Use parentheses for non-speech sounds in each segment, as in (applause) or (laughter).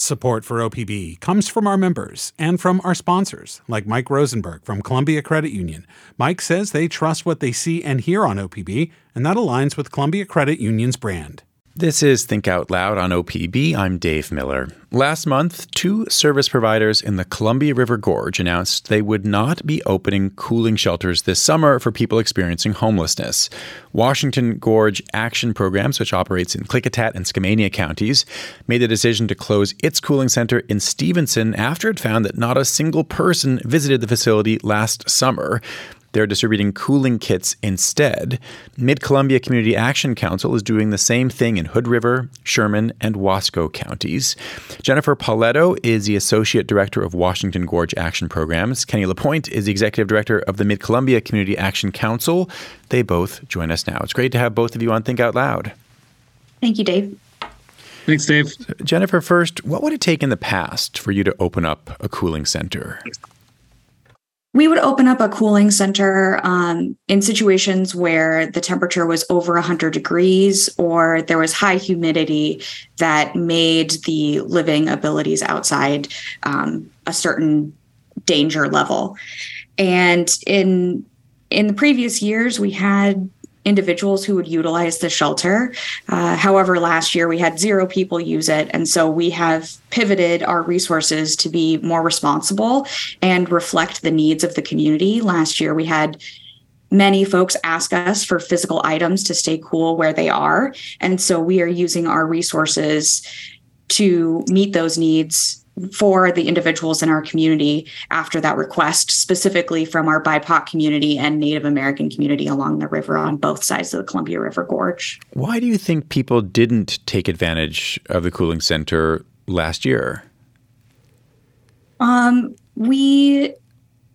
Support for OPB comes from our members and from our sponsors, like Mike Rosenberg from Columbia Credit Union. Mike says they trust what they see and hear on OPB, and that aligns with Columbia Credit Union's brand. This is Think Out Loud on OPB. I'm Dave Miller. Last month, two service providers in the Columbia River Gorge announced they would not be opening cooling shelters this summer for people experiencing homelessness. Washington Gorge Action Programs, which operates in Klickitat and Skamania counties, made the decision to close its cooling center in Stevenson after it found that not a single person visited the facility last summer. They're distributing cooling kits instead. Mid Columbia Community Action Council is doing the same thing in Hood River, Sherman, and Wasco counties. Jennifer Pauletto is the Associate Director of Washington Gorge Action Programs. Kenny LaPoint is the Executive Director of the Mid Columbia Community Action Council. They both join us now. It's great to have both of you on Think Out Loud. Thank you, Dave. Thanks, Dave. Jennifer, first, what would it take in the past for you to open up a cooling center? We would open up a cooling center um, in situations where the temperature was over 100 degrees or there was high humidity that made the living abilities outside um, a certain danger level. And in in the previous years, we had individuals who would utilize the shelter. Uh, however, last year we had zero people use it. And so we have pivoted our resources to be more responsible and reflect the needs of the community. Last year we had many folks ask us for physical items to stay cool where they are. And so we are using our resources to meet those needs for the individuals in our community after that request, specifically from our BIPOC community and Native American community along the river on both sides of the Columbia River Gorge. Why do you think people didn't take advantage of the cooling center last year? Um, we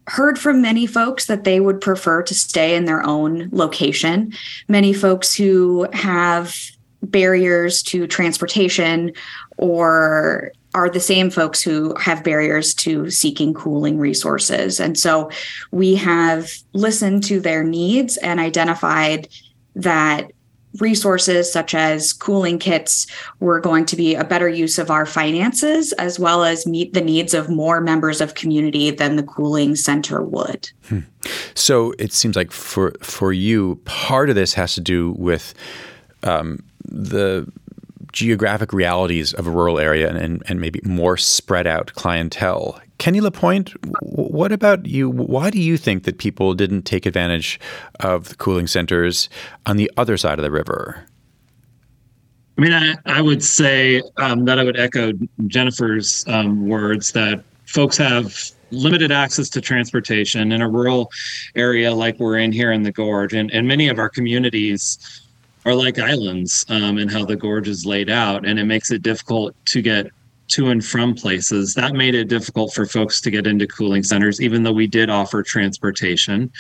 heard from many folks that they would prefer to stay in their own location. Many folks who have barriers to transportation or are the same folks who have barriers to seeking cooling resources. And so we have listened to their needs and identified that resources such as cooling kits were going to be a better use of our finances as well as meet the needs of more members of community than the cooling center would. Hmm. So it seems like for for you part of this has to do with um, the geographic realities of a rural area and, and, and maybe more spread out clientele. Kenny LaPoint, what about you? Why do you think that people didn't take advantage of the cooling centers on the other side of the river? I mean, I, I would say um, that I would echo Jennifer's um, words that folks have limited access to transportation in a rural area like we're in here in the gorge. And, and many of our communities are like islands um, and how the gorge is laid out, and it makes it difficult to get to and from places. That made it difficult for folks to get into cooling centers, even though we did offer transportation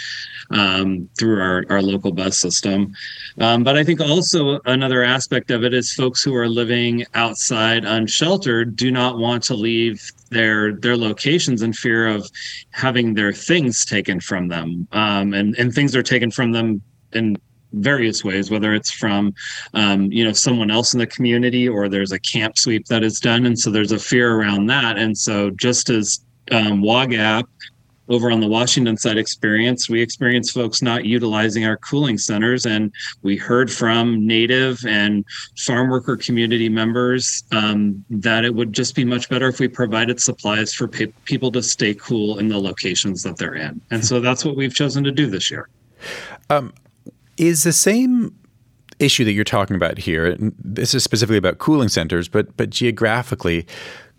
um, through our, our local bus system. Um, but I think also another aspect of it is folks who are living outside unsheltered do not want to leave their their locations in fear of having their things taken from them. Um, and, and things are taken from them in various ways, whether it's from, um, you know, someone else in the community or there's a camp sweep that is done. And so there's a fear around that. And so just as um, WAGAP over on the Washington side experience, we experienced folks not utilizing our cooling centers. And we heard from Native and farm worker community members um, that it would just be much better if we provided supplies for pe- people to stay cool in the locations that they're in. And so that's what we've chosen to do this year. Um, is the same issue that you're talking about here. This is specifically about cooling centers, but but geographically,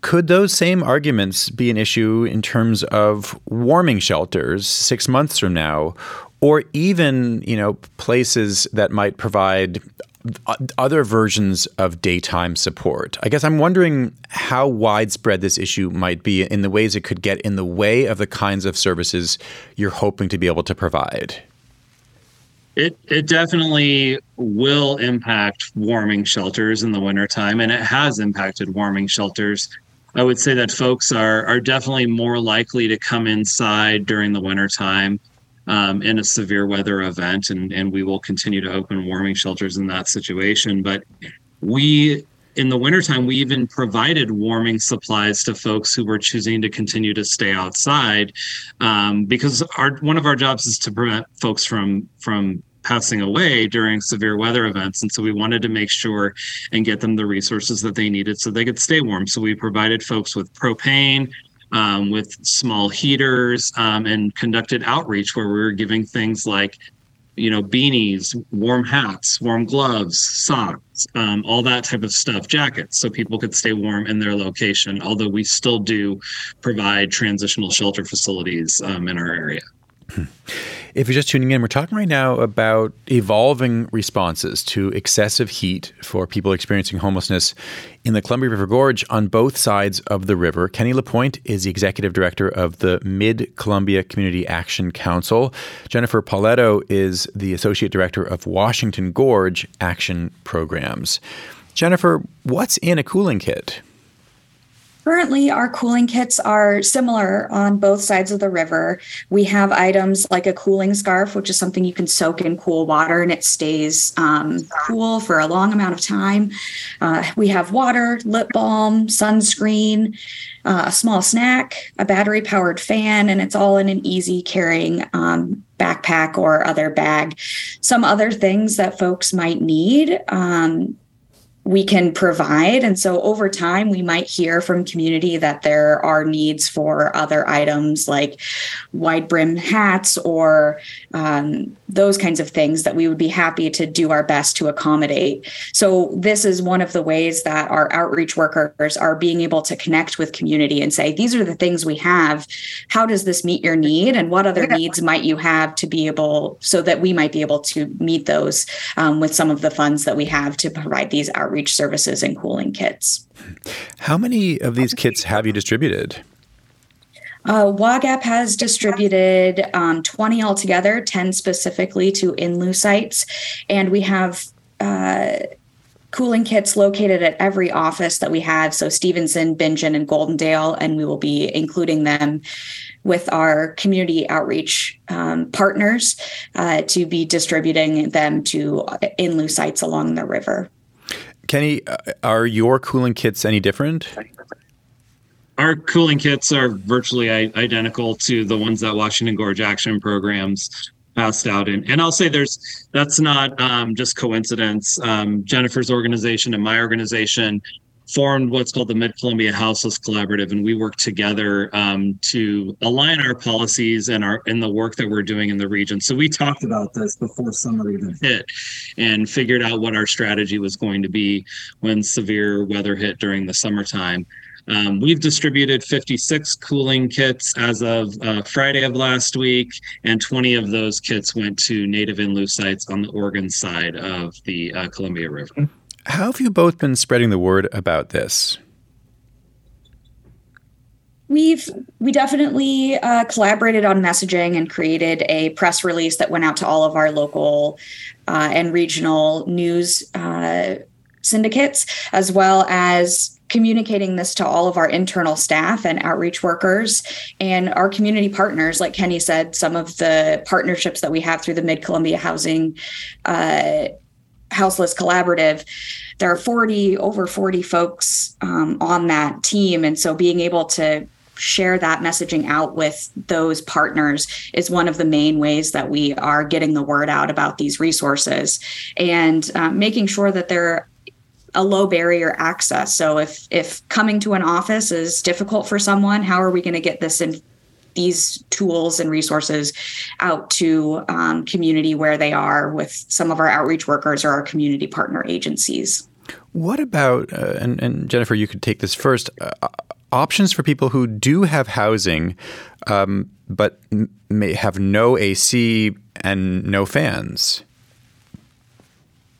could those same arguments be an issue in terms of warming shelters six months from now, or even you know places that might provide other versions of daytime support. I guess I'm wondering how widespread this issue might be in the ways it could get in the way of the kinds of services you're hoping to be able to provide. It it definitely will impact warming shelters in the wintertime, and it has impacted warming shelters. I would say that folks are are definitely more likely to come inside during the wintertime um, in a severe weather event, and and we will continue to open warming shelters in that situation. But we in the wintertime, we even provided warming supplies to folks who were choosing to continue to stay outside, um, because our one of our jobs is to prevent folks from from passing away during severe weather events. And so we wanted to make sure and get them the resources that they needed so they could stay warm. So we provided folks with propane, um, with small heaters, um, and conducted outreach where we were giving things like you know, beanies, warm hats, warm gloves, socks, um, all that type of stuff, jackets, so people could stay warm in their location. Although we still do provide transitional shelter facilities um, in our area. (laughs) If you're just tuning in, we're talking right now about evolving responses to excessive heat for people experiencing homelessness in the Columbia River Gorge on both sides of the river. Kenny LaPoint is the executive director of the Mid Columbia Community Action Council. Jennifer Pauletto is the associate director of Washington Gorge Action Programs. Jennifer, what's in a cooling kit? Currently, our cooling kits are similar on both sides of the river. We have items like a cooling scarf, which is something you can soak in cool water and it stays um, cool for a long amount of time. Uh, we have water, lip balm, sunscreen, uh, a small snack, a battery powered fan, and it's all in an easy carrying um, backpack or other bag. Some other things that folks might need. Um, we can provide. And so over time, we might hear from community that there are needs for other items like wide brim hats or um, those kinds of things that we would be happy to do our best to accommodate. So this is one of the ways that our outreach workers are being able to connect with community and say, these are the things we have. How does this meet your need? And what other needs might you have to be able so that we might be able to meet those um, with some of the funds that we have to provide these outreach outreach services and cooling kits. How many of these kits have you distributed? Uh, WAGAP has distributed um, 20 altogether, 10 specifically to in-lieu sites. And we have uh, cooling kits located at every office that we have. So Stevenson, Bingen, and Goldendale. And we will be including them with our community outreach um, partners uh, to be distributing them to in-lieu sites along the river. Kenny, uh, are your cooling kits any different? Our cooling kits are virtually identical to the ones that Washington Gorge Action Programs passed out and and I'll say there's that's not um, just coincidence. Um, Jennifer's organization and my organization formed what's called the Mid Columbia Houseless Collaborative, and we work together um, to align our policies and our in the work that we're doing in the region. So we talked about this before summer even hit, and figured out what our strategy was going to be when severe weather hit during the summertime. Um, we've distributed 56 cooling kits as of uh, Friday of last week, and 20 of those kits went to native in-lieu sites on the Oregon side of the uh, Columbia River. How have you both been spreading the word about this? We've we definitely uh, collaborated on messaging and created a press release that went out to all of our local uh, and regional news uh, syndicates, as well as communicating this to all of our internal staff and outreach workers and our community partners. Like Kenny said, some of the partnerships that we have through the Mid Columbia Housing uh, Houseless Collaborative, there are 40, over 40 folks um, on that team. And so being able to share that messaging out with those partners is one of the main ways that we are getting the word out about these resources and um, making sure that they're a low barrier access. So if if coming to an office is difficult for someone, how are we going to get this in these tools and resources out to um, community where they are with some of our outreach workers or our community partner agencies. What about, uh, and, and, Jennifer, you could take this first, uh, options for people who do have housing um, but may have no AC and no fans?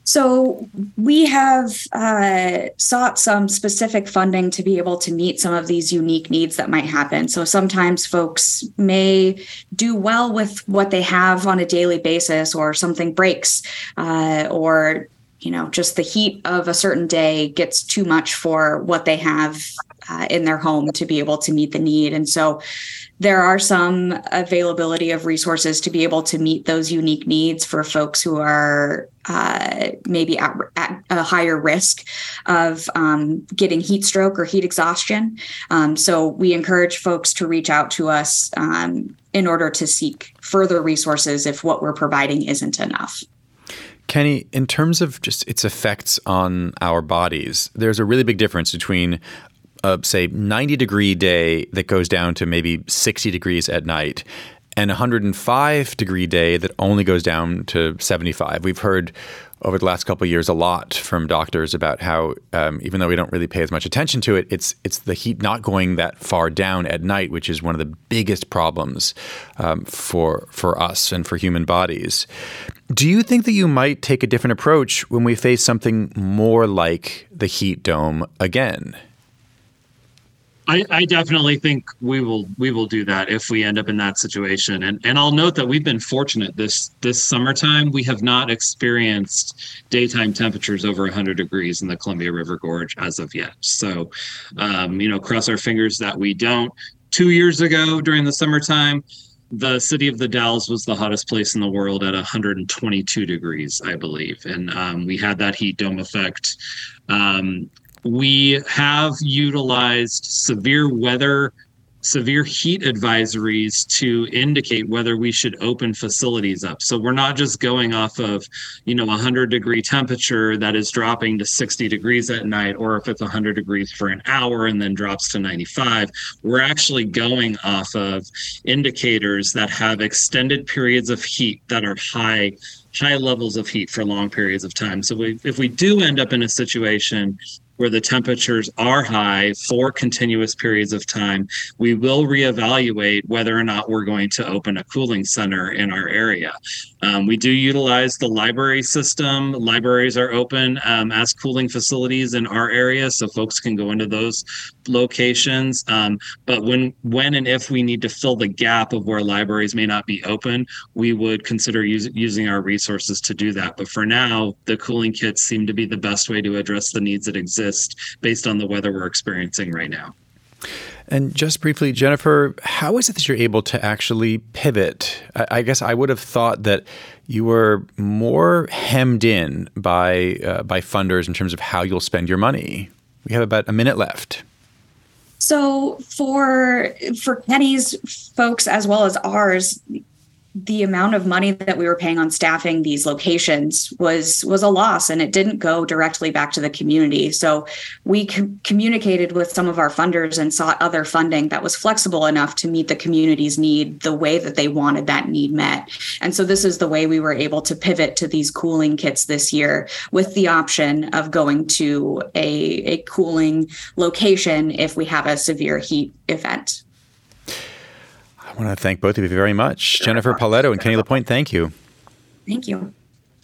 So we have uh, sought some specific funding to be able to meet some of these unique needs that might happen. So sometimes folks may do well with what they have on a daily basis, or something breaks, uh, or you know, just the heat of a certain day gets too much for what they have uh, in their home to be able to meet the need. And so there are some availability of resources to be able to meet those unique needs for folks who are uh, maybe at, at, a higher risk of um, getting heat stroke or heat exhaustion. Um, so we encourage folks to reach out to us um, in order to seek further resources if what we're providing isn't enough. Kenny, in terms of just its effects on our bodies, there's a really big difference between a say 90 degree day that goes down to maybe 60 degrees at night and a 105 degree day that only goes down to 75. We've heard over the last couple years a lot from doctors about how um, even though we don't really pay as much attention to it, it's it's the heat not going that far down at night, which is one of the biggest problems um, for for us and for human bodies. Do you think that you might take a different approach when we face something more like the heat dome again? I, I, definitely think we will we will do that if we end up in that situation. And and I'll note that we've been fortunate this this summertime. We have not experienced daytime temperatures over 100 degrees in the Columbia River Gorge as of yet. So, um, you know, cross our fingers that we don't. Two years ago during the summertime, the city of the Dalles was the hottest place in the world at 122 degrees, I believe, and um, we had that heat dome effect. Um, we have utilized severe weather severe heat advisories to indicate whether we should open facilities up. So we're not just going off of, you know, 100 degree temperature that is dropping to 60 degrees at night, or if it's 100 degrees for an hour and then drops to 95. We're actually going off of indicators that have extended periods of heat that are high high levels of heat for long periods of time. So we, if we do end up in a situation where the temperatures are high for continuous periods of time, we will reevaluate whether or not we're going to open a cooling center in our area. Um, we do utilize the library system. Libraries are open um, as cooling facilities in our area, so folks can go into those locations. Um, but when, when and if we need to fill the gap of where libraries may not be open, we would consider using our resources to do that. But for now, the cooling kits seem to be the best way to address the needs that exist based on the weather we're experiencing right now. And just briefly, Jennifer, how is it that you're able to actually pivot? I, guess I would have thought that you were more hemmed in by uh, by funders in terms of how you'll spend your money. We have about a minute left. So for for Kenny's folks as well as ours, the amount of money that we were paying on staffing these locations was was a loss and it didn't go directly back to the community. So we com- communicated with some of our funders and sought other funding that was flexible enough to meet the community's need the way that they wanted that need met. And so this is the way we were able to pivot to these cooling kits this year with the option of going to a, a cooling location if we have a severe heat event I want to thank both of you very much. Jennifer Pauletto and Kenny LaPoint, thank you. Thank you.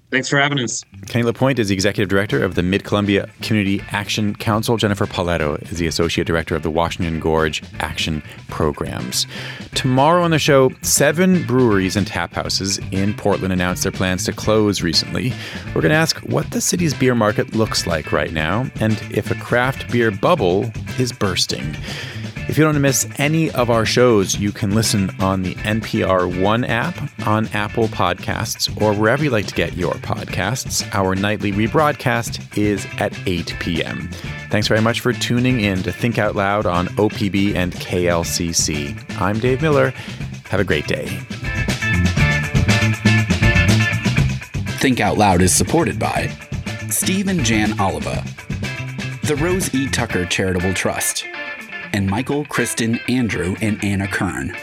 Thanks for having us. Kenny LaPoint is the executive director of the Mid Columbia Community Action Council. Jennifer Pauletto is the associate director of the Washington Gorge Action Programs. Tomorrow on the show, seven breweries and tap houses in Portland announced their plans to close recently. We're going to ask what the city's beer market looks like right now and if a craft beer bubble is bursting. If you don't miss any of our shows, you can listen on the NPR One app, on Apple Podcasts, or wherever you like to get your podcasts. Our nightly rebroadcast is at 8 p.m. Thanks very much for tuning in to Think Out Loud on OPB and KLCC. I'm Dave Miller. Have a great day. Think Out Loud is supported by Steve and Jan Oliva, the Rose E. Tucker Charitable Trust and Michael, Kristen, Andrew, and Anna Kern.